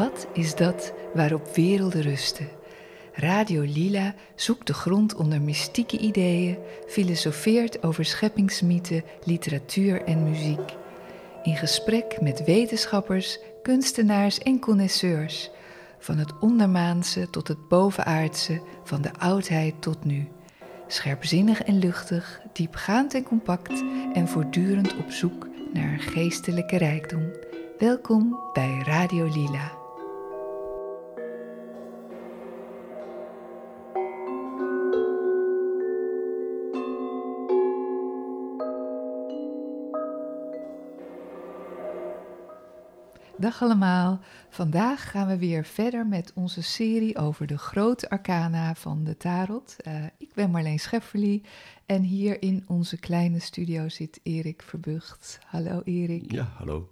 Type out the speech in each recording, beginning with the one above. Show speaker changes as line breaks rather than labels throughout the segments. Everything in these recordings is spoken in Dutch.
Wat is dat waarop werelden rusten? Radio Lila zoekt de grond onder mystieke ideeën, filosofeert over scheppingsmythen, literatuur en muziek. In gesprek met wetenschappers, kunstenaars en connoisseurs. Van het ondermaanse tot het bovenaardse, van de oudheid tot nu. Scherpzinnig en luchtig, diepgaand en compact en voortdurend op zoek naar geestelijke rijkdom. Welkom bij Radio Lila. Dag allemaal. Vandaag gaan we weer verder met onze serie over de grote arcana van de tarot. Uh, ik ben Marleen Schefferly en hier in onze kleine studio zit Erik Verbucht. Hallo Erik.
Ja, hallo.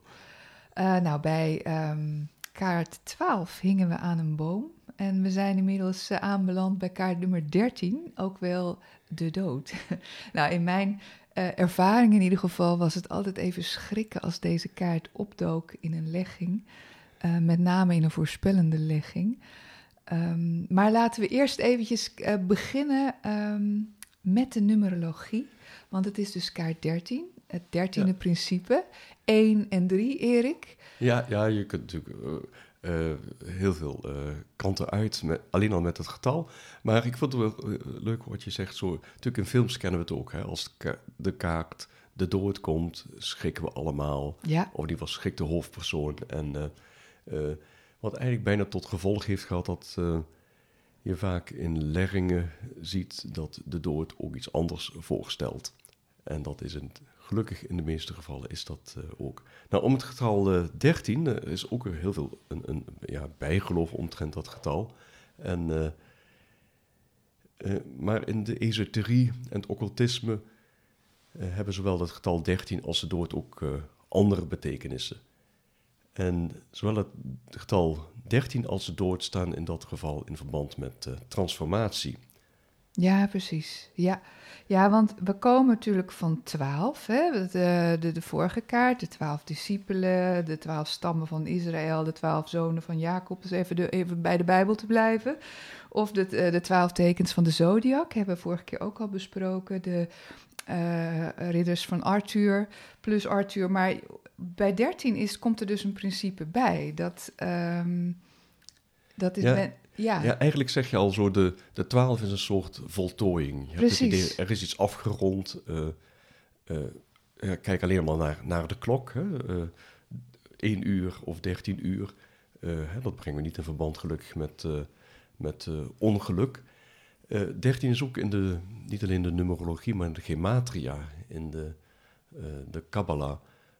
Uh, nou, bij um, kaart 12 hingen we aan een boom en we zijn inmiddels uh, aanbeland bij kaart nummer 13, ook wel de dood. nou, in mijn uh, ervaring in ieder geval was het altijd even schrikken als deze kaart opdook in een legging. Uh, met name in een voorspellende legging. Um, maar laten we eerst eventjes uh, beginnen um, met de numerologie. Want het is dus kaart 13, het dertiende ja. principe. 1 en 3, Erik.
Ja, ja, je kunt natuurlijk uh, heel veel uh, kanten uit, met, alleen al met het getal. Maar ik vond het wel uh, leuk wat je zegt. Zo, natuurlijk in films kennen we het ook. Hè? Als ka de kaart de dood komt, schrikken we allemaal.
Ja.
Of die was schrik de hoofdpersoon. En wat eigenlijk bijna tot gevolg heeft gehad dat je vaak in leggingen ziet dat de dood ook iets anders voorstelt. En dat is een Gelukkig in de meeste gevallen is dat uh, ook. Nou, om het getal uh, 13 uh, is ook heel veel een, een ja, bijgeloof omtrent dat getal. En, maar in de esoterie en het occultisme hebben zowel het getal 13 als de dood ook andere betekenissen. En zowel het getal 13 als de dood staan in dat geval in verband met transformatie.
Ja, precies. Ja. ja, want we komen natuurlijk van twaalf. Hè? De, de, de vorige kaart, de twaalf discipelen, de twaalf stammen van Israël, de twaalf zonen van Jacob. Dus even, de, even bij de Bijbel te blijven. Of de, de twaalf tekens van de zodiac, hebben we vorige keer ook al besproken. De uh, ridders van Arthur, plus Arthur. Maar bij dertien is, komt er dus een principe bij. Dat, um, dat is...
Ja.
Men, ja.
ja, eigenlijk zeg je al zo, de, de 12 is een soort voltooiing. Je
Precies.
hebt het idee, er is iets afgerond. Uh, uh, kijk alleen maar naar, naar de klok. Hè. Uh, 1 uur of 13 uur. Hè, dat brengen we niet in verband gelukkig met, met ongeluk. 13 is ook in de, niet alleen de numerologie, maar in de gematria, in de, de Kabbalah,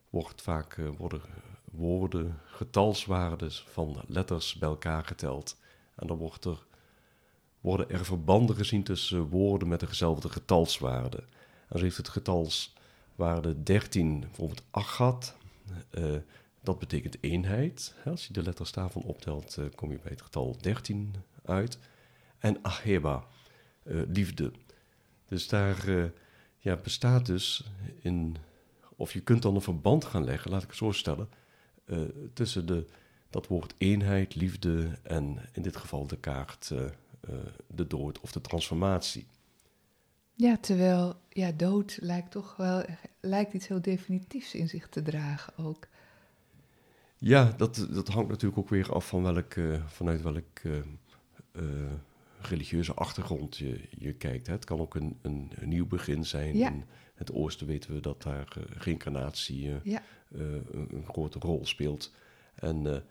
wordt vaak worden woorden, getalswaardes van letters bij elkaar geteld. En dan wordt er, worden er verbanden gezien tussen woorden met dezelfde getalswaarde. En zo heeft het getalswaarde 13 bijvoorbeeld achat. Uh, dat betekent eenheid. Als je de letters daarvan optelt, uh, kom je bij het getal 13 uit. En acheba, uh, liefde. Dus daar ja, bestaat dus in, of je kunt dan een verband gaan leggen, laat ik het zo stellen, tussen de dat woord eenheid, liefde en in dit geval de kaart uh, uh, de dood of de transformatie.
Ja, terwijl ja, dood lijkt toch wel lijkt iets heel definitiefs in zich te dragen ook.
Ja, dat, dat hangt natuurlijk ook weer af van welk, uh, vanuit welk religieuze achtergrond je, je kijkt. Hè. Het kan ook een, een, een nieuw begin zijn.
Ja.
In het oosten weten we dat daar reïncarnatie
ja.
een, een grote rol speelt. En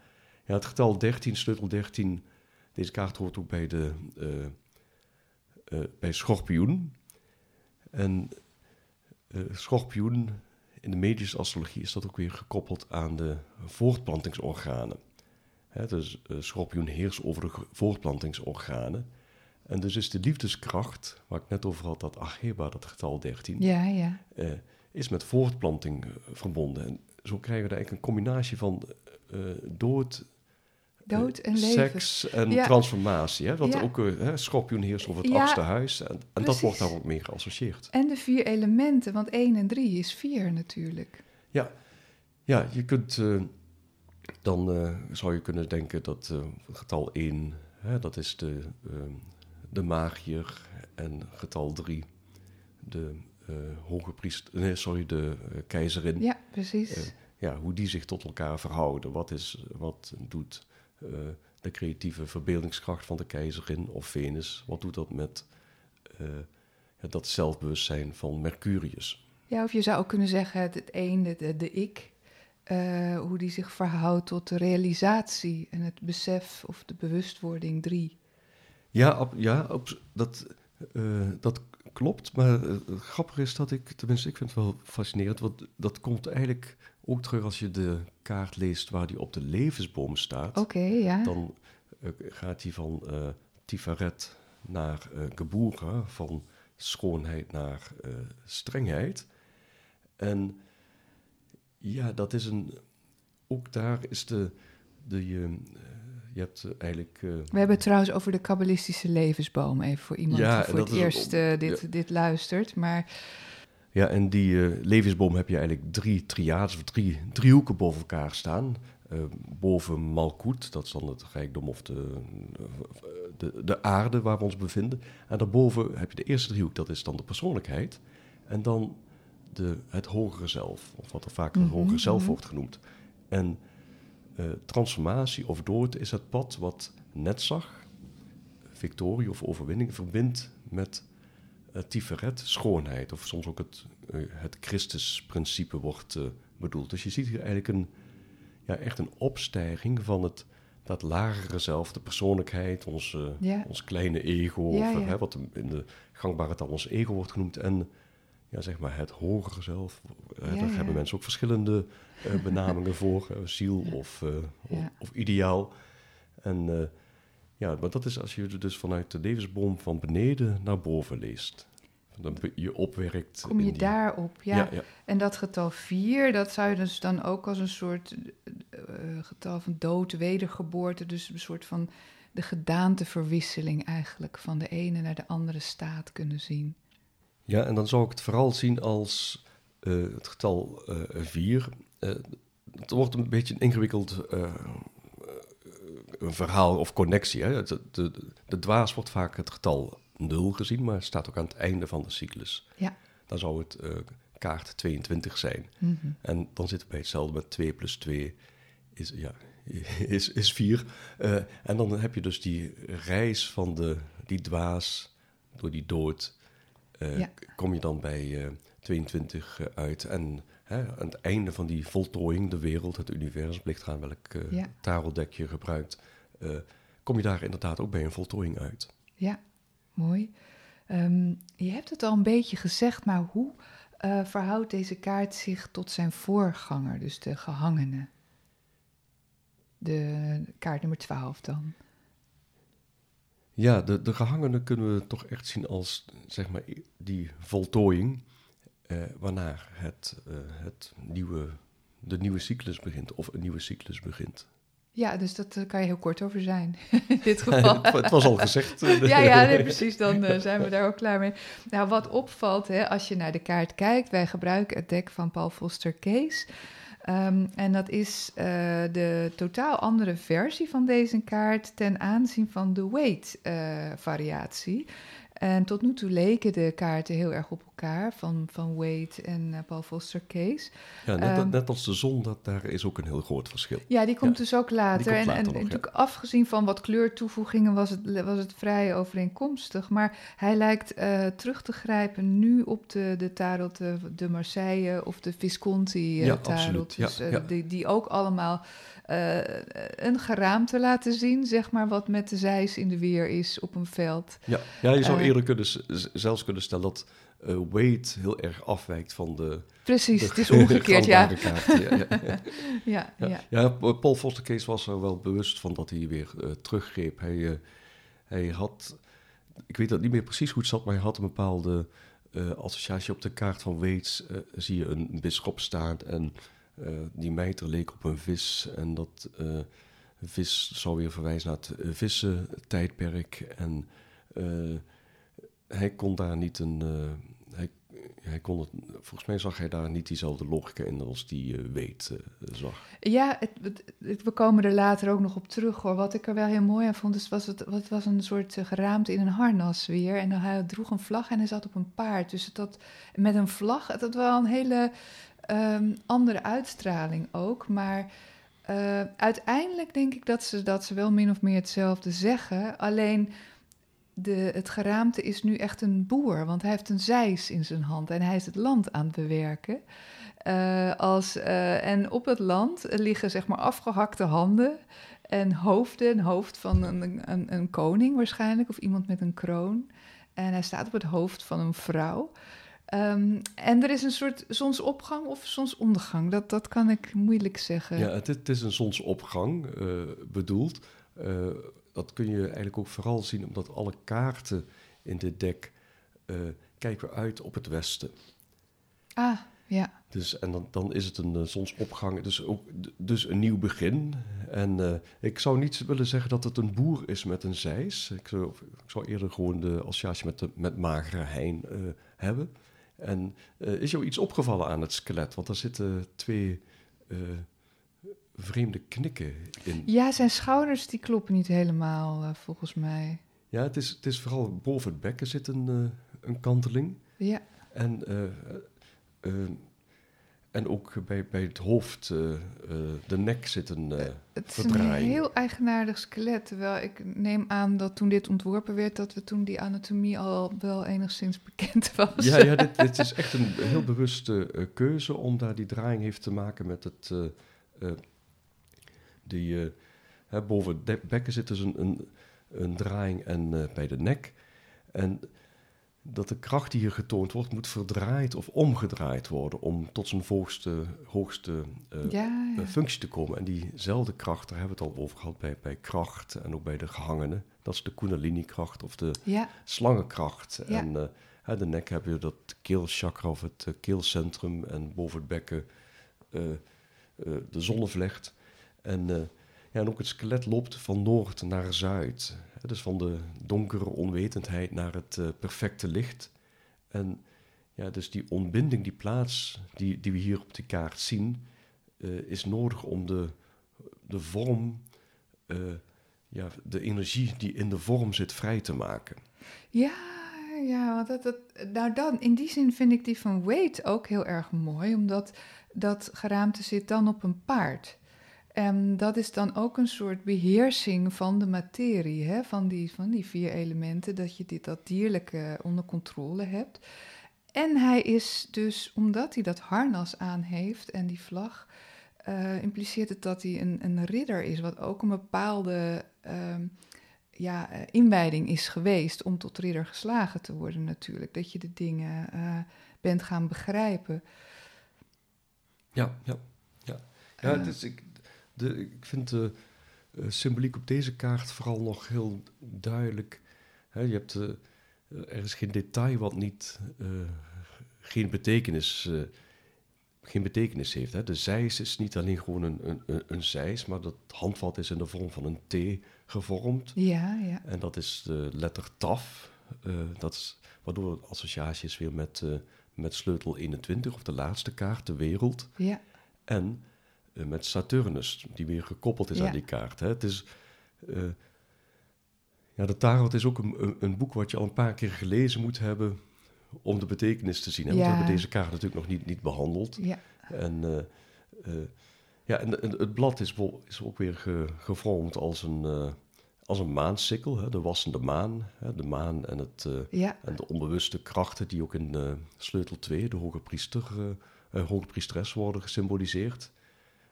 ja, het getal 13, sleutel 13, deze kaart hoort ook bij, de, uh, uh, bij schorpioen. En uh, schorpioen, in de medische astrologie is dat ook weer gekoppeld aan de voortplantingsorganen. Hè, dus schorpioen heerst over de voortplantingsorganen. En dus is de liefdeskracht, waar ik net over had, dat Acheba, dat getal 13,
ja, ja.
is met voortplanting verbonden. En zo krijgen we eigenlijk een combinatie van dood,
Dood en leven.
Seks en ja. transformatie. Hè? Wat
Ja.
ook uh, schorpioen heerst over het
Ja,
achtste huis. En, en dat wordt daar ook mee geassocieerd.
En de vier elementen, want 1 en 3 is 4 natuurlijk.
Ja, ja je kunt... eh, dan eh, zou je kunnen denken dat uh, getal 1, hè, dat is de, uh, de magier. En getal 3, de hoge priester, nee, sorry, de keizerin.
Ja, precies.
ja, hoe die zich tot elkaar verhouden. Wat, is, wat doet de creatieve verbeeldingskracht van de keizerin of Venus? Wat doet dat met dat zelfbewustzijn van Mercurius?
Ja, of je zou ook kunnen zeggen het, het een, de, de ik, uh, hoe die zich verhoudt tot de realisatie en het besef of de bewustwording drie.
Ja, op, ja op, dat, uh, dat klopt. Maar uh, het grappige is dat ik, tenminste, ik vind het wel fascinerend, want dat komt eigenlijk ook terug als je de kaart leest waar die op de levensboom staat.
Oké, ja.
Dan gaat die van Tiferet naar Geboren, van schoonheid naar strengheid. En ja, dat is een. Ook daar is de. de je, eh, je hebt eigenlijk. Uh,
We hebben het trouwens over de kabbalistische levensboom, even voor iemand die voor het eerst uh, dit, dit luistert. Maar.
Ja, en die uh, levensboom heb je eigenlijk drie triades, of drie driehoeken boven elkaar staan. boven Malkoet, dat is dan het rijkdom of de, de, de aarde waar we ons bevinden. En daarboven heb je de eerste driehoek, dat is dan de persoonlijkheid. En dan de, het hogere zelf, of wat er vaak het mm hogere zelf mhm. wordt genoemd. En uh, transformatie of dood is het pad wat net zag, victorie of overwinning, verbindt met uh, tiferet, schoonheid, of soms ook het, uh, het Christusprincipe wordt uh, bedoeld. Dus je ziet hier eigenlijk een, ja, echt een opstijging van het, dat lagere zelf, de persoonlijkheid, ons, ja. ons kleine ego, ja, of. Hè, wat in de gangbare taal ons ego wordt genoemd, en ja, zeg maar het hogere zelf. Daar hebben mensen ook verschillende benamingen voor, ziel of, of, of, ideaal. En ja, maar dat is als je dus vanuit de levensboom van beneden naar boven leest. Dan je opwerkt.
Kom je die... daarop, ja. ja. En dat getal 4, dat zou je dus dan ook als een soort getal van dood, wedergeboorte, dus een soort van de gedaanteverwisseling eigenlijk van de ene naar de andere staat kunnen zien.
Ja, en dan zou ik het vooral zien als uh, het getal 4. Uh, uh, het wordt een beetje een ingewikkeld een verhaal of connectie. Hè? De, de, de, dwaas wordt vaak het getal 0 gezien, maar staat ook aan het einde van de cyclus.
Ja.
Dan zou het kaart 22 zijn. Mm -hmm. En dan zitten we bij hetzelfde met 2 plus 2 is, ja, is, is 4. en dan heb je dus die reis van de, die dwaas door die dood uh, kom je dan bij uh, 22 uh, uit. En hè, aan het einde van die voltooiing, de wereld, het universum, ligt aan welk uh, ja. je gebruikt, uh, kom je daar inderdaad ook bij een voltooiing uit.
Ja, mooi. Um, je hebt het al een beetje gezegd, maar hoe uh, verhoudt deze kaart zich tot zijn voorganger, dus de gehangene? De kaart nummer 12 dan.
Ja, de, de gehangenen kunnen we toch echt zien als zeg maar, die voltooiing, eh, waarna het, uh, het nieuwe, de nieuwe cyclus begint, of een nieuwe cyclus begint.
Ja, dus dat uh, kan je heel kort over zijn, in dit geval.
het was al gezegd.
ja, ja nee, precies, dan uh, zijn we daar ook klaar mee. Nou, wat opvalt, hè, als je naar de kaart kijkt, wij gebruiken het dek van Paul Foster Case... Um, en dat is uh, de totaal andere versie van deze kaart ten aanzien van de weight-variatie. Uh, en tot nu toe leken de kaarten heel erg op elkaar, van, van Wade en uh, Paul Foster Case.
Ja, net, um, net, als de zon, dat, daar is ook een heel groot verschil.
Ja, die komt ja, dus ook later. en, later en, nog, en natuurlijk afgezien van wat kleurtoevoegingen was het, was het vrij overeenkomstig. Maar hij lijkt uh, terug te grijpen nu op de, de tarot de, de Marseille of de Visconti uh, ja, tarot. Dus, ja, die, die ook allemaal uh, een geraamte laten zien, zeg maar, wat met de zeis in de weer is op een veld.
Ja, ja je zou uh, eerder kunnen, zelfs kunnen stellen dat uh, weight heel erg afwijkt van de.
Precies, de, het is omgekeerd, ja.
Ja, ja,
ja. ja
Paul Foster Case was er wel bewust van dat hij weer teruggreep. Hij, hij had, ik weet dat niet meer precies hoe het zat, maar hij had een bepaalde associatie op de kaart van Waits. zie je een bisschop staan en die mijter leek op een vis en dat vis zou weer verwijzen naar het vissen tijdperk. En hij kon daar niet een. Hij kon het, volgens mij zag hij daar niet diezelfde logica in als die uh, weet uh, zag.
Ja, het, het, we komen er later ook nog op terug hoor. Wat ik er wel heel mooi aan vond, is, was het, het was een soort uh, geraamte in een harnas weer. En hij droeg een vlag en hij zat op een paard. Dus dat, met een vlag, dat had wel een hele um, andere uitstraling ook. Maar uiteindelijk denk ik dat ze, dat ze wel min of meer hetzelfde zeggen. Alleen de, het geraamte is nu echt een boer, want hij heeft een zeis in zijn hand en hij is het land aan het bewerken. Uh, als, uh, en op het land liggen zeg maar afgehakte handen en hoofden, een hoofd van een, een, een, koning waarschijnlijk, of iemand met een kroon. En hij staat op het hoofd van een vrouw. Um, en er is een soort zonsopgang of zonsondergang, dat, dat kan ik moeilijk zeggen.
Ja, het, het is een zonsopgang uh, bedoeld dat kun je eigenlijk ook vooral zien omdat alle kaarten in dit dek uh, kijken uit op het westen.
Ah, ja.
Dus, en dan, dan is het een uh, zonsopgang, dus ook dus een nieuw begin. En uh, ik zou niet willen zeggen dat het een boer is met een zeis. Ik zou, ik zou eerder gewoon de associatie met, de, met magere hein hebben. En is jou iets opgevallen aan het skelet? Want er zitten twee vreemde knikken in.
Ja, zijn schouders die kloppen niet helemaal, uh, volgens mij.
Ja, het is, het is vooral boven het bekken zit een, uh, een kanteling.
Ja.
En, uh, en ook bij, bij het hoofd, de nek zit een
Het is een heel eigenaardig skelet. Terwijl ik neem aan dat toen dit ontworpen werd, dat we toen die anatomie al wel enigszins bekend was.
Ja, ja dit, dit is echt een heel bewuste keuze, omdat die draaiing heeft te maken met het die, uh, boven het bekken zit dus een, een, een draaiing en uh, bij de nek. En dat de kracht die hier getoond wordt, moet verdraaid of omgedraaid worden om tot zijn hoogste, hoogste uh, ja, ja. functie te komen. En diezelfde kracht, daar hebben we het al over gehad bij, bij kracht en ook bij de gehangenen. Dat is de kundalini-kracht of de ja. slangenkracht. En uh, de nek heb je dat keelchakra of het keelcentrum en boven het bekken de zonnevlecht. En, uh, ja, en ook het skelet loopt van noord naar zuid. Dus van de donkere onwetendheid naar het uh, perfecte licht. En ja, dus die ontbinding, die plaats die, die we hier op de kaart zien, uh, is nodig om de, de vorm, ja, de energie die in de vorm zit, vrij te maken.
Ja, ja, want dat, dat, nou dan, in die zin vind ik die van Wade ook heel erg mooi, omdat dat geraamte zit dan op een paard. En dat is dan ook een soort beheersing van de materie, hè? Van, die, van die vier elementen, dat je dit, dat dierlijke onder controle hebt. En hij is dus, omdat hij dat harnas aan heeft en die vlag, uh, impliceert het dat hij een, een ridder is, wat ook een bepaalde uh, ja, uh, inwijding is geweest om tot ridder geslagen te worden natuurlijk. Dat je de dingen uh, bent gaan begrijpen.
Ja, ja, ja. is, ik, de, ik vind de uh, symboliek op deze kaart vooral nog heel duidelijk. Je hebt, uh, er is geen detail wat niet, uh, geen, betekenis, geen betekenis heeft. Hè. De zeis is niet alleen gewoon een, een, een zeis, maar dat handvat is in de vorm van een T gevormd.
Ja, ja.
En dat is de letter TAF. dat is, waardoor associatie is weer met, met sleutel 21, of de laatste kaart, de wereld.
Ja.
En met Saturnus, die weer gekoppeld is
Ja.
aan die kaart. Hè. Het is, eh, ja, de tarot is ook een, een, boek wat je al een paar keer gelezen moet hebben om de betekenis te zien. Hè? Want we hebben deze kaart natuurlijk nog niet, niet behandeld.
Ja,
En, eh, eh, ja, en, en het blad is, is ook weer ge- gevormd als een, eh, als een maansikkel, hè? de wassende maan. Hè? De maan en, het, eh,
ja,
en de onbewuste krachten die ook in eh, sleutel 2, de hoge, priester, eh, eh, hoge priesteres, worden gesymboliseerd.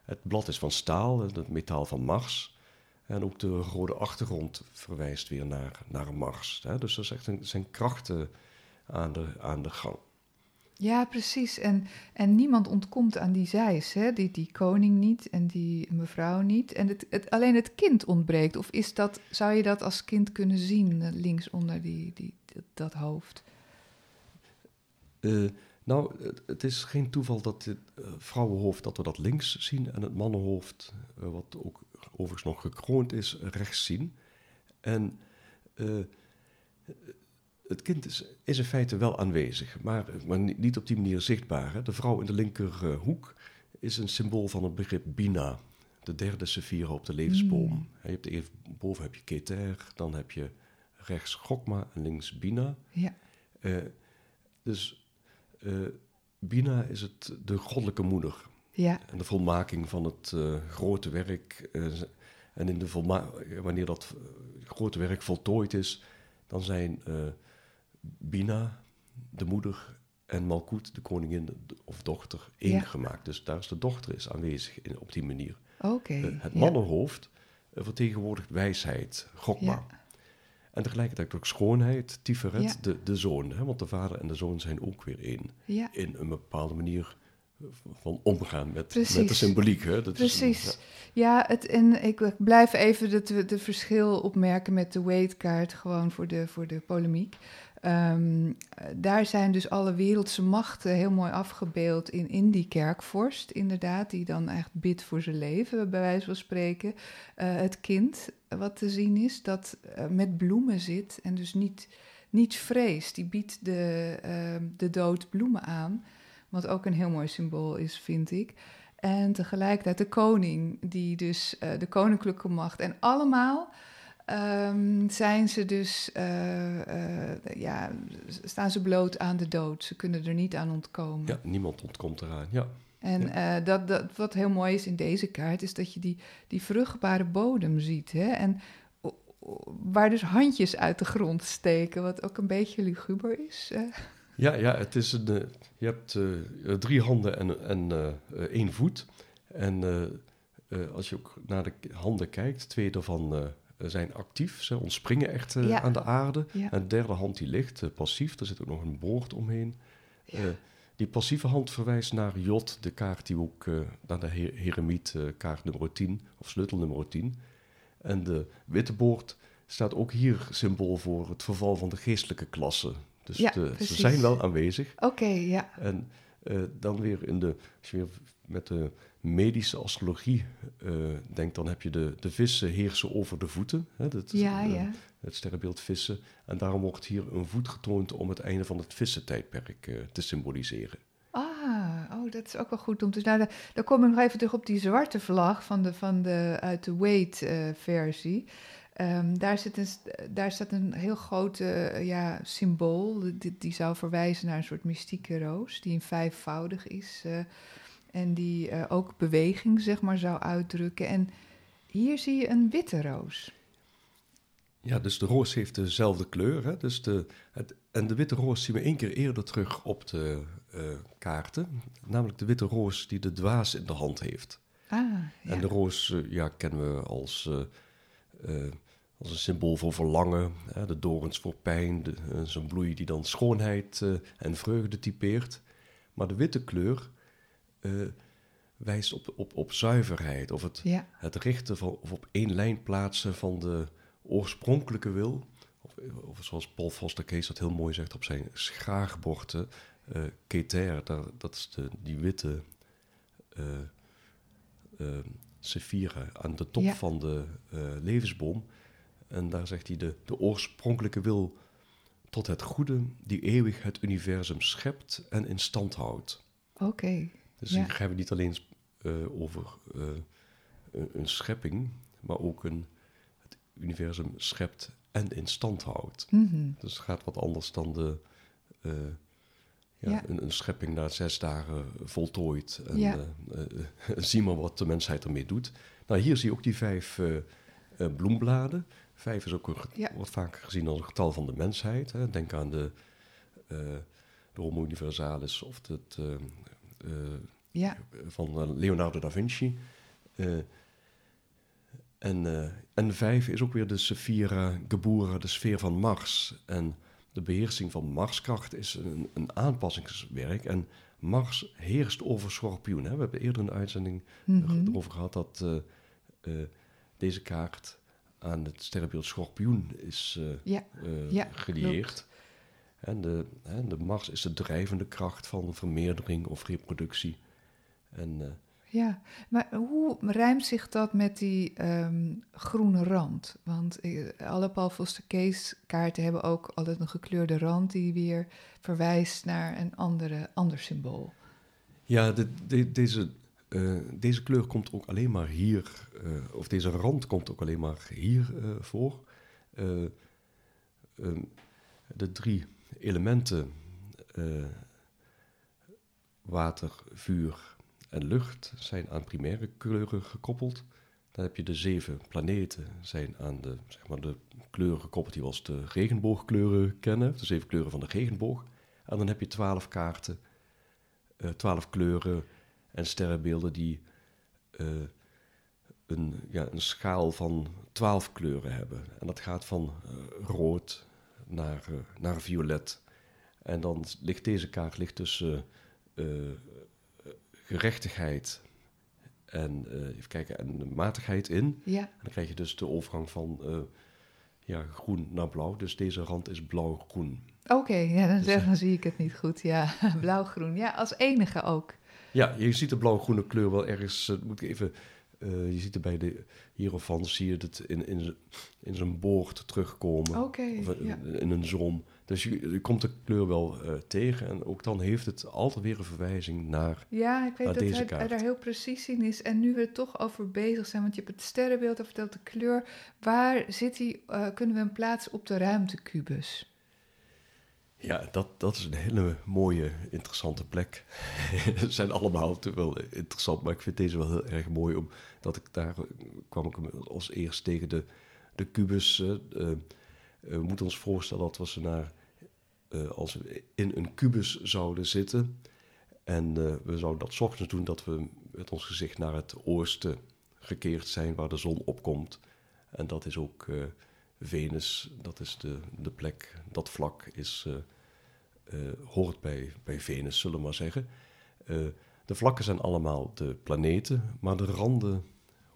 Het blad is van staal, het metaal van Mars. En ook de rode achtergrond verwijst weer naar, naar Mars. Hè? Dus er is echt een, zijn krachten aan de, aan de gang.
ja, precies. En, en niemand ontkomt aan die zeis, hè? Die, die koning niet en die mevrouw niet. En het, het, alleen het kind ontbreekt. Of is dat, zou je dat als kind kunnen zien, eh, links onder die, die, dat, dat hoofd?
Eh, nou, het, het is geen toeval dat het eh, vrouwenhoofd dat we dat links zien en het mannenhoofd, eh, wat ook overigens nog gekroond is, rechts zien. En eh, het kind is, is in feite wel aanwezig, maar, maar niet op die manier zichtbaar. Hè. De vrouw in de linkerhoek is een symbool van het begrip Bina, de derde sefira op de levensboom.
Hmm.
Je hebt even, boven heb je Keter, dan heb je rechts Gokma en links Bina.
Ja.
Dus eh, Bina is het, de goddelijke moeder
Ja.
en de volmaking van het eh, grote werk. eh, en in de wanneer dat grote werk voltooid is, dan zijn Bina, de moeder, en Malkoet, de koningin of dochter, één
Ja.
gemaakt. Dus daar is de dochter is aanwezig in, op die manier.
Oké.
Het mannenhoofd vertegenwoordigt wijsheid, Gokma.
Ja.
En tegelijkertijd ook schoonheid, Tiferet,
Ja.
de, de zoon. Hè? Want de vader en de zoon zijn ook weer één.
Ja.
In een bepaalde manier van omgaan met, met de symboliek. Hè? Dat is een-
Precies. Ja, het, en ik blijf even het de, de verschil opmerken met de weightkaart, gewoon voor de, voor de polemiek. Ehm, eh, daar zijn dus alle wereldse machten heel mooi afgebeeld in, die kerkvorst, inderdaad, die dan echt bidt voor zijn leven, bij wijze van spreken. Eh, het kind, wat te zien is, dat eh, met bloemen zit en dus niet, niet vreest. Die biedt de, ehm, de dood bloemen aan, wat ook een heel mooi symbool is, vind ik. En tegelijkertijd de koning, die dus eh, de koninklijke macht. En allemaal ehm, zijn ze dus, eh, eh, ja, staan ze bloot aan de dood. Ze kunnen er niet aan ontkomen.
Ja, niemand ontkomt eraan. Ja,
En eh, dat, dat, wat heel mooi is in deze kaart, is dat je die, die vruchtbare bodem ziet. Hè? En waar dus handjes uit de grond steken, wat ook een beetje luguber is.
ja, ja het is een, je hebt drie handen en, en één voet. En als je ook naar de handen kijkt, twee daarvan zijn actief. Ze ontspringen echt eh,
Ja.
aan de aarde.
Ja.
En de derde hand die ligt eh, passief. Er zit ook nog een boord omheen. Eh, die passieve hand verwijst naar Jot, de kaart die ook eh, naar de Her- Heremiet, eh, kaart nummer 10, of sleutel nummer 10. En de witte boord staat ook hier symbool voor het verval van de geestelijke klasse. Dus de- ze zijn wel aanwezig.
Oké, ja.
En eh, dan weer in de, als je weer met de medische astrologie eh, denkt, dan heb je de, de vissen heersen over de voeten. Hè, dat,
Ja,
eh,
ja.
Het sterrenbeeld vissen. En daarom wordt hier een voet getoond om het einde van het vissentijdperk eh, te symboliseren.
Ah, oh, dat is ook wel goed om te nou, daar, daar kom ik nog even terug op die zwarte vlag van de, van de, uit de Wade-versie. daar, zit een, daar staat een heel groot ja, symbool. Die, die zou verwijzen naar een soort mystieke roos, die een vijfvoudig is. En die eh, ook beweging, zeg maar, zou uitdrukken. En hier zie je een witte roos.
Ja, dus de roos heeft dezelfde kleur. Hè? Dus de, het, en de witte roos zien we één keer eerder terug op de eh, kaarten. Namelijk de witte roos die de dwaas in de hand heeft.
Ah, ja.
En de roos eh, ja, kennen we als, als een symbool voor verlangen. Hè? De dorens voor pijn. Zo'n bloei die dan schoonheid en vreugde typeert. Maar de witte kleur eh, wijst op, op, op zuiverheid. Of het,
ja.
het richten van, of op één lijn plaatsen van de oorspronkelijke wil. Of, of zoals Paul Foster Case dat heel mooi zegt op zijn schraagborden. eh Keter, daar, dat is de, die witte sephira aan de top
Ja.
van de levensboom. En daar zegt hij de, de oorspronkelijke wil tot het goede die eeuwig het universum schept en in stand houdt.
Oké.
Dus
Ja.
hier hebben we niet alleen eh, over eh, een, een schepping, maar ook een, het universum schept en in stand houdt.
Mhm.
Dus het gaat wat anders dan de, eh, ja,
Ja.
Een, een schepping na zes dagen voltooid. En
Ja.
zie maar wat de mensheid ermee doet. Nou, hier zie je ook die vijf bloembladen. Vijf is ook een, wordt vaak gezien als een getal van de mensheid. Hè. Denk aan de, de Homo Universalis of het,
Ja.
van eh, Leonardo da Vinci. Eh, en, eh, en vijf is ook weer de Sephira Gebura, de sfeer van Mars. En de beheersing van Marskracht is een, een aanpassingswerk. En Mars heerst over schorpioen. Hè? We hebben eerder een uitzending
Mhm.
erover gehad dat eh, eh, deze kaart aan het sterrenbeeld schorpioen is eh,
Ja.
eh,
Ja,
gelieerd. En de, hè, de Mars is de drijvende kracht van vermeerdering of reproductie. En eh,
Ja, maar hoe rijmt zich dat met die ehm, groene rand? Want eh, alle Paul Foster Case kaarten hebben ook altijd een gekleurde rand die weer verwijst naar een andere, ander symbool.
Ja, de, de, deze, eh, deze kleur komt ook alleen maar hier, of deze rand komt ook alleen maar hier voor. Ehm, de drie elementen, water, vuur en lucht zijn aan primaire kleuren gekoppeld. Dan heb je de zeven planeten, zijn aan de, zeg maar, de kleuren gekoppeld die we als de regenboogkleuren kennen, de zeven kleuren van de regenboog. En dan heb je twaalf kaarten, uh, twaalf kleuren en sterrenbeelden die uh, een, ja, een schaal van twaalf kleuren hebben. En dat gaat van rood naar, naar violet. En dan ligt deze kaart ligt tussen gerechtigheid en, even kijken, en matigheid in.
Ja. En
dan krijg je dus de overgang van ja, groen naar blauw. Dus deze rand is blauw-groen.
Oké, ja, dan, dus, dan zie ik het niet goed. Ja, blauw-groen. Ja, als enige ook.
Ja, je ziet de blauw-groene kleur wel ergens. Moet ik even. Je ziet er bij de hierofan zie je het in, in, in zijn boord terugkomen.
Ja.
in een zon. Dus je, komt de kleur wel uh, tegen en ook dan heeft het altijd weer een verwijzing naar
Ja, ik weet dat
hij,
hij, daar heel precies in is. En nu we er toch over bezig zijn, want je hebt het sterrenbeeld, of vertelt de kleur. Waar zit hij, uh, kunnen we hem plaatsen op de ruimtekubus?
Ja, dat, dat is een hele mooie, interessante plek. Ze zijn allemaal wel interessant, maar ik vind deze wel heel erg mooi. Omdat ik daar kwam ik als eerst tegen de, de kubus... Uh, we moeten ons voorstellen dat we naar, als we in een kubus zouden zitten. En we zouden dat ochtends doen dat we met ons gezicht naar het oosten gekeerd zijn waar de zon opkomt. En dat is ook Venus, dat is de, de plek, dat vlak is, hoort bij, bij Venus, zullen we maar zeggen. de vlakken zijn allemaal de planeten, maar de randen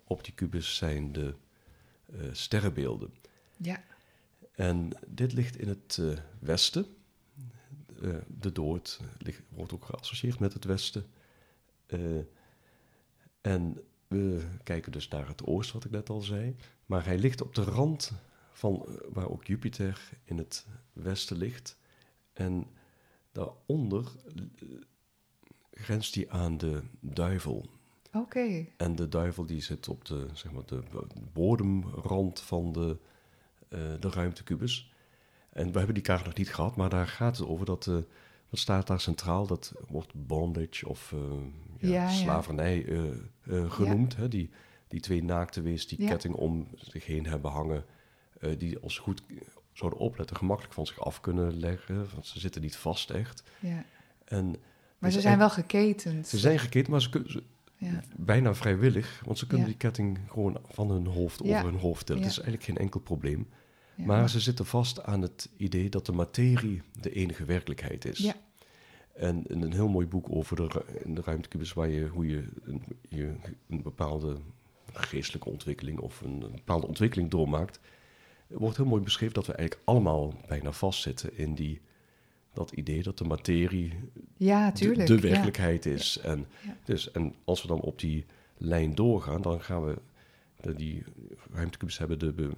op die kubus zijn de sterrenbeelden.
Ja.
En dit ligt in het westen. De dood ligt, wordt ook geassocieerd met het westen. En we kijken dus naar het oosten, wat ik net al zei. Maar hij ligt op de rand van waar ook Jupiter in het westen ligt. En daaronder grenst hij aan de duivel.
Oké. Okay.
En de duivel die zit op de, zeg maar, de bodemrand van de eh, de ruimtekubus. En we hebben die kaart nog niet gehad, maar daar gaat het over dat... Uh, wat staat daar centraal? Dat wordt bondage of uh, ja, ja, slavernij uh, genoemd. Hè? Die, die twee naakte wees die ketting om zich heen hebben hangen. die als goed zouden opletten, gemakkelijk van zich af kunnen leggen. Want ze zitten niet vast echt.
Ja.
En,
maar ze zijn wel geketend.
Ze zijn geketend, maar ze kunnen... Ja. Bijna vrijwillig, want ze kunnen die ketting gewoon van hun hoofd over hun hoofd tillen. Het is eigenlijk geen enkel probleem. Maar ze zitten vast aan het idee dat de materie de enige werkelijkheid is.
Ja.
En in een heel mooi boek over de, in de ruimtekubus, waar je, hoe je een, je een bepaalde geestelijke ontwikkeling of een, bepaalde ontwikkeling doormaakt, wordt heel mooi beschreven dat we eigenlijk allemaal bijna vastzitten in die, dat idee dat de materie
ja,
de, de, werkelijkheid is. En, Dus, en als we dan op die lijn doorgaan, dan gaan we de, die ruimtekubus hebben de, uh,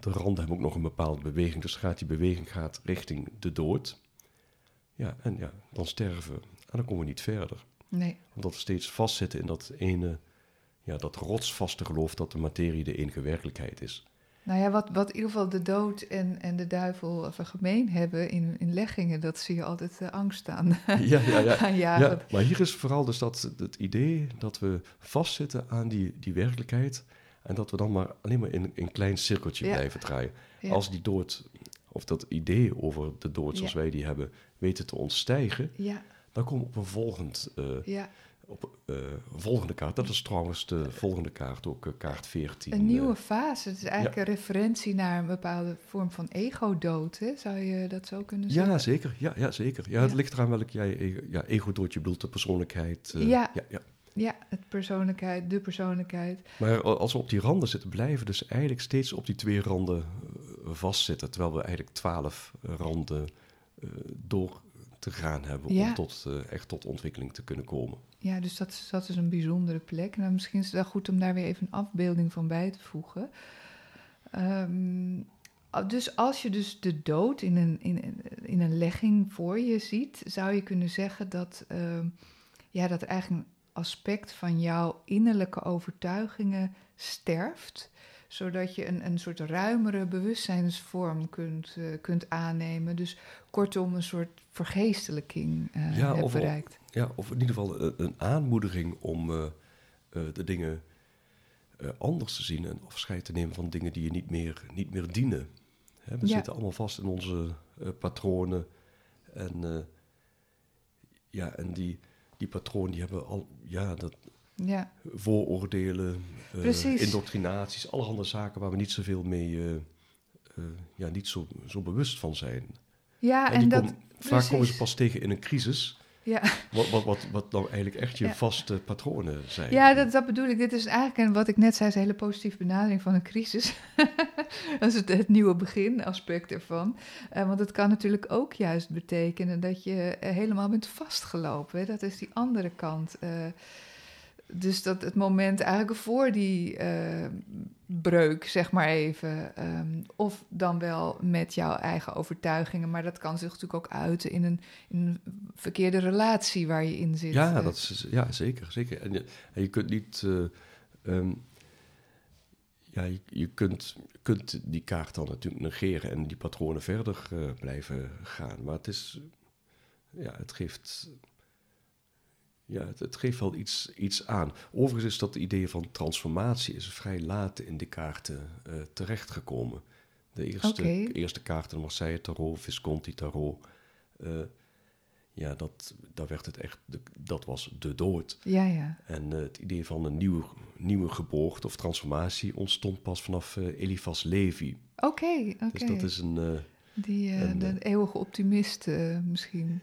de randen hebben ook nog een bepaalde beweging. Dus gaat die beweging gaat richting de dood. Ja, en ja, dan sterven we. En dan komen we niet verder.
Nee.
Omdat we steeds vastzitten in dat ene, ja, dat rotsvaste geloof dat de materie de enige werkelijkheid is.
Nou ja, wat, wat in ieder geval de dood en, en de duivel gemeen hebben in, in leggingen, dat zie je altijd uh, angst aan.
Ja, ja, ja. ja, maar hier is vooral dus dat het idee dat we vastzitten aan die, die werkelijkheid en dat we dan maar alleen maar in een klein cirkeltje blijven draaien. Als die dood, of dat idee over de dood zoals wij die hebben, weten te ontstijgen, dan komen we op een volgend uh, op uh, volgende kaart. Dat is trouwens de volgende kaart, ook uh, kaart 14.
Een nieuwe fase. Het is eigenlijk een referentie naar een bepaalde vorm van ego-dood. Zou je dat zo kunnen zeggen?
Ja, zeker. Ja, ja zeker. Ja, Het ligt eraan welk jij ja, ego-dood je bedoelt, de persoonlijkheid.
Uh, ja. ja, ja. Ja, het persoonlijkheid, de persoonlijkheid.
Maar als we op die randen zitten, blijven dus eigenlijk steeds op die twee randen vastzitten. Terwijl we eigenlijk twaalf randen door te gaan hebben om tot, echt tot ontwikkeling te kunnen komen.
Ja, dus dat, is- dat is een bijzondere plek. Nou, misschien is het wel goed om daar weer even een afbeelding van bij te voegen. Ehm, dus als je dus de dood in een, in, in een legging voor je ziet, zou je kunnen zeggen dat, ehm, ja, dat eigenlijk een aspect van jouw innerlijke overtuigingen sterft zodat je een, een soort ruimere bewustzijnsvorm kunt, eh, kunt aannemen. Dus kortom, een soort vergeestelijking eh
Ja,
hebt
of-
bereikt.
Ja, of in ieder geval een, een aanmoediging om eh, eh, de dingen eh, anders te zien en afscheid te nemen van dingen die je niet meer, niet meer dienen. Hè, we
Ja.
zitten allemaal vast in onze eh, patronen. En, eh, ja, en die, die patronen die hebben al ja, dat,
Ja,
vooroordelen, eh, indoctrinaties, allerhande zaken waar we niet zoveel mee, eh, eh, ja, niet zo, zo bewust van zijn.
ja
en
en,
die
dat...
kom- vaak komen ze pas tegen in een crisis,
Ja,
wat, wat, wat, wat nou eigenlijk echt je
Ja.
vaste patronen zijn.
ja dat, dat bedoel ik. Dit is eigenlijk, en wat ik net zei, is een hele positieve benadering van een crisis. dat is het, het nieuwe begin aspect ervan. Eh, want het kan natuurlijk ook juist betekenen dat je eh, helemaal bent vastgelopen. Hè? Dat is die andere kant. eh. Dus dat het moment eigenlijk voor die eh, breuk, zeg maar even. ehm, of dan wel met jouw eigen overtuigingen. Maar dat kan zich natuurlijk ook uiten in een, in een verkeerde relatie waar je in zit.
Ja,
eh.
dat is, ja zeker. zeker. En, je, en je kunt niet. eh, ehm, ja, je, je kunt, kunt die kaart dan natuurlijk negeren en die patronen verder blijven gaan. Maar het is. Ja, het geeft. Ja, het, het geeft wel iets, iets aan. Overigens is dat idee van transformatie is vrij laat in de kaarten eh, terechtgekomen. De eerste,
Oké.
eerste kaarten, Marseille Tarot, Visconti Tarot. eh, ja, dat, daar werd het echt, de- dat was de dood.
Ja, ja.
En eh, het idee van een nieuwe, nieuwe geboorte of transformatie ontstond pas vanaf Eliphas Levi.
Oké, oké.
Dus dat is een,
Die,
En,
de eeuwige optimist misschien.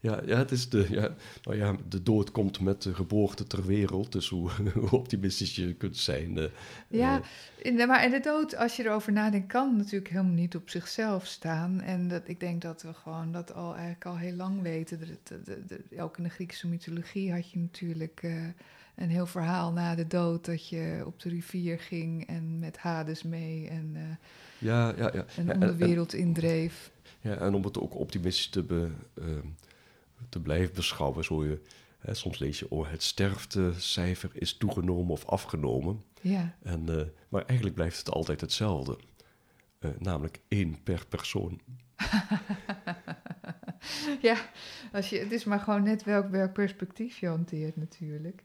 Ja, ja, het is de, ja, nou ja, de dood komt met de geboorte ter wereld, dus hoe, hoe optimistisch je kunt zijn. eh,
Ja,
eh,
in de, maar in de dood, als je erover nadenkt, kan natuurlijk helemaal niet op zichzelf staan. En dat, ik denk dat we gewoon dat al eigenlijk al heel lang weten. De, de, de, de- ook in de Griekse mythologie had je natuurlijk eh, een heel verhaal na de dood dat je op de rivier ging en met Hades mee en eh,
ja, ja, ja.
een
en-
onderwereld indreef.
Ja, en om het ook optimistisch te, be- ehm, te blijven beschouwen, zo je, hè, soms lees je, oh, het sterftecijfer is toegenomen of afgenomen.
Ja,
En, eh, maar eigenlijk blijft het altijd hetzelfde. Eh, namelijk één per persoon.
ja als je, het is maar gewoon net welk, welk perspectief je hanteert natuurlijk.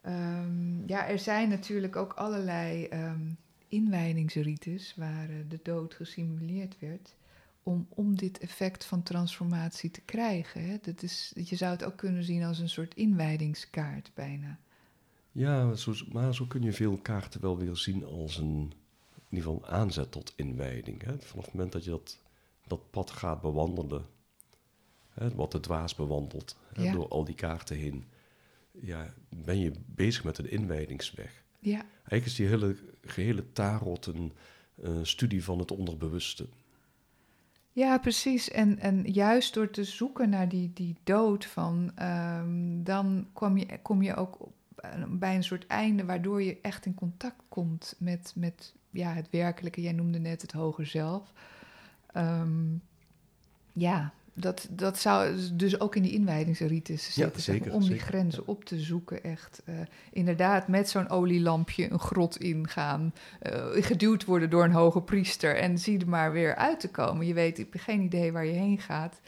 Ehm, ja, er zijn natuurlijk ook allerlei ehm inwijdingsrites waar eh, de dood gesimuleerd werd. Om, om dit effect van transformatie te krijgen. Hè. Dat is, je zou het ook kunnen zien als een soort inwijdingskaart bijna.
Ja, zo, maar zo kun je veel kaarten wel weer zien als een, in ieder geval een aanzet tot inwijding. Hè? Vanaf het moment dat je dat, dat pad gaat bewandelen, hè, wat de dwaas bewandelt, hè,
Ja.
door al die kaarten heen, ja, ben je bezig met een inwijdingsweg.
Ja,
Eigenlijk is die hele, gehele tarot een studie van het onderbewuste.
Ja, precies. En, en juist door te zoeken naar die, die dood van, ehm, dan kom je, kom je ook op, eh, bij een soort einde waardoor je echt in contact komt met, met ja, het werkelijke. Jij noemde net het hoger zelf. Ehm, ja, dat, dat zou dus ook in die inwijdingsrites zitten, zeg maar,
zeker,
om die grenzen op te zoeken. Echt eh, inderdaad met zo'n olielampje een grot ingaan, eh, geduwd worden door een hoge priester en zie er maar weer uit te komen. Je weet, je hebt geen idee waar je heen gaat.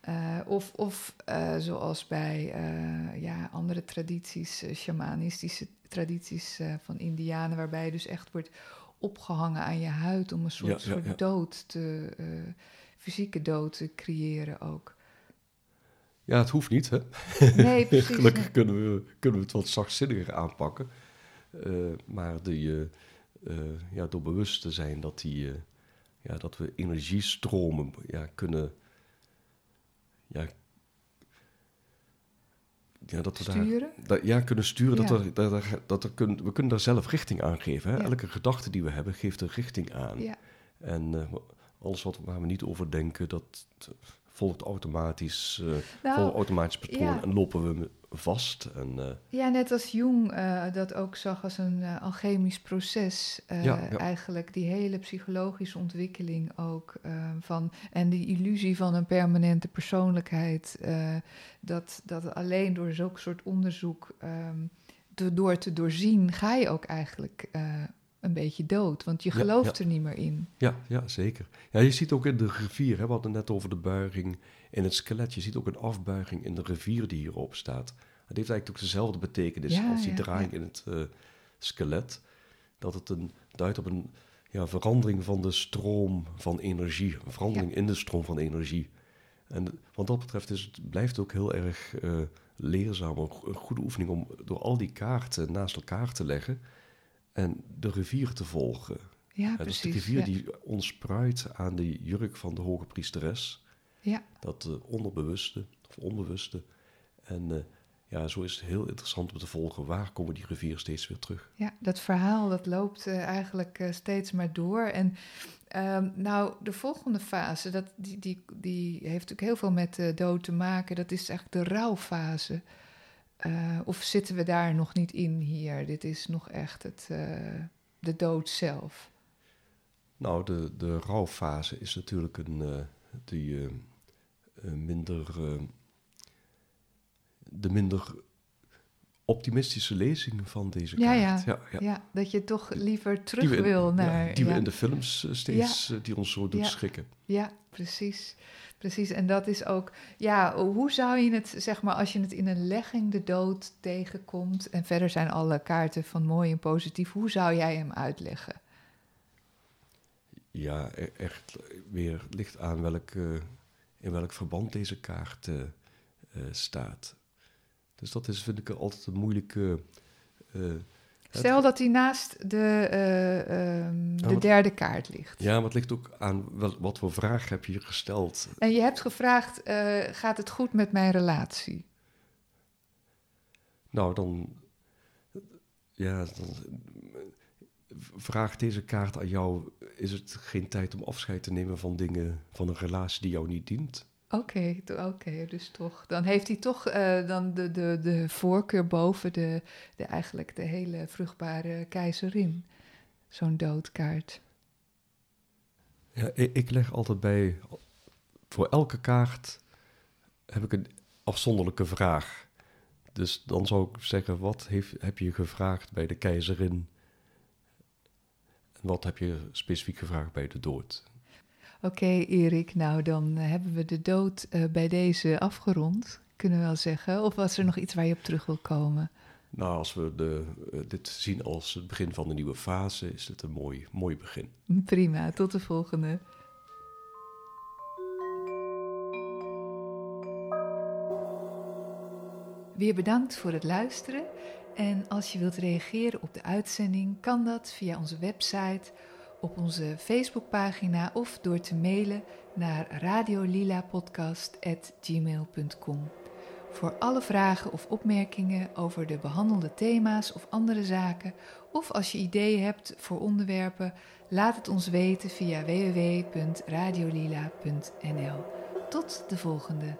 Eh, of of zoals bij ja, andere tradities, shamanistische tradities van Indianen, waarbij je dus echt wordt opgehangen aan je huid om een soort,
Ja, ja,
soort
ja.
dood te, fysieke dood te creëren ook.
Ja, het hoeft niet, hè?
Nee, precies.
Gelukkig
nee.
kunnen we, kunnen we het wat zachtzinniger aanpakken. Eh, maar die, eh, eh, ja, door bewust te zijn dat, die, ja, dat we energiestromen ja, kunnen... Ja, ja, dat we daar-
Sturen?
dat- ja, kunnen sturen. Dat er, dat er, dat er kun, we kunnen daar zelf richting aan geven. Hè?
Ja.
Elke gedachte die we hebben geeft een richting aan.
Ja,
En alles wat, waar we niet over denken, dat volgt automatisch,
Nou,
volgt automatisch patroon
ja.
en lopen we vast. En, eh,
Ja, net als Jung eh, dat ook zag als een alchemisch proces.
Ja, ja.
Eigenlijk die hele psychologische ontwikkeling ook. van, en die illusie van een permanente persoonlijkheid. dat, dat alleen door zulk soort onderzoek, ehm, do- door te doorzien, ga je ook eigenlijk een beetje dood. Want je gelooft
ja.
er niet meer in.
ja, ja, zeker. Ja, je ziet ook in de rivier, hè, we hadden net over de buiging in het skelet. Je ziet ook een afbuiging in de rivier die hierop staat. Het heeft eigenlijk ook dezelfde betekenis
Ja,
als die draaiing in het eh, skelet. Dat het een, duidt op een ja, verandering van de stroom van energie. Een verandering in de stroom van energie. En wat dat betreft is het, blijft het ook heel erg eh, leerzaam. Een goede oefening om door al die kaarten naast elkaar te leggen en de rivier te volgen.
Ja,
Ja, dat is de
precies.
rivier
ja.
die ontspruit aan de jurk van de hoge priesteres.
Ja.
Dat eh, onderbewuste of onbewuste. En eh, ja, zo is het heel interessant om te volgen. Waar komen die rivieren steeds weer terug?
Ja, dat verhaal dat loopt eh, eigenlijk steeds maar door. En ehm, nou, de volgende fase, dat, die, die, die heeft natuurlijk heel veel met de dood te maken. Dat is eigenlijk de rouwfase. Eh, of zitten we daar nog niet in hier? Dit is nog echt het, eh, de dood zelf.
Nou, de, de rouwfase is natuurlijk een, eh, die minder, de minder optimistische lezing van deze kaart.
ja.
ja.
Ja. dat je toch liever terug
in-
wil
ja,
naar...
die we in de films eh, steeds, eh, die ons zo doet
Ja.
schrikken.
Ja, precies. Precies. En dat is ook, ja, hoe zou je het, zeg maar, als je het in een legging de dood tegenkomt. En verder zijn alle kaarten van mooi en positief. Hoe zou jij hem uitleggen?
Ja, e- echt weer ligt aan welk, eh, in welk verband deze kaart staat. Dus dat is, vind ik, altijd een moeilijke. eh,
Stel dat hij naast de, eh, ehm, de derde kaart ligt.
ja, maar het ligt ook aan wel, wat voor vraag heb je gesteld.
En je hebt gevraagd, eh, gaat het goed met mijn relatie?
Nou, dan. Ja, dan vraagt deze kaart aan jou: is het geen tijd om afscheid te nemen van dingen, van een relatie die jou niet dient?
Oké, oké, dus toch. Dan heeft hij toch eh, dan de, de, de voorkeur boven de, de, eigenlijk de hele vruchtbare keizerin. Zo'n doodkaart.
Ja, ik, ik leg altijd bij, voor elke kaart heb ik een afzonderlijke vraag. Dus dan zou ik zeggen, wat heeft, heb je gevraagd bij de keizerin? En wat heb je specifiek gevraagd bij de dood?
Oké, Erik, nou dan eh, hebben we de dood eh, bij deze afgerond, kunnen we wel zeggen. Of was er nog iets waar je op terug wil komen?
Nou, als we de, eh, dit zien als het begin van een nieuwe fase, is het een mooi, mooi begin.
Prima, tot de volgende. Weer bedankt voor het luisteren. En als je wilt reageren op de uitzending, kan dat via onze website, op onze Facebookpagina of door te mailen naar radiolilapodcast.gmail.com. Voor alle vragen of opmerkingen over de behandelde thema's of andere zaken, of als je ideeën hebt voor onderwerpen, laat het ons weten via www.radiolila.nl. Tot de volgende.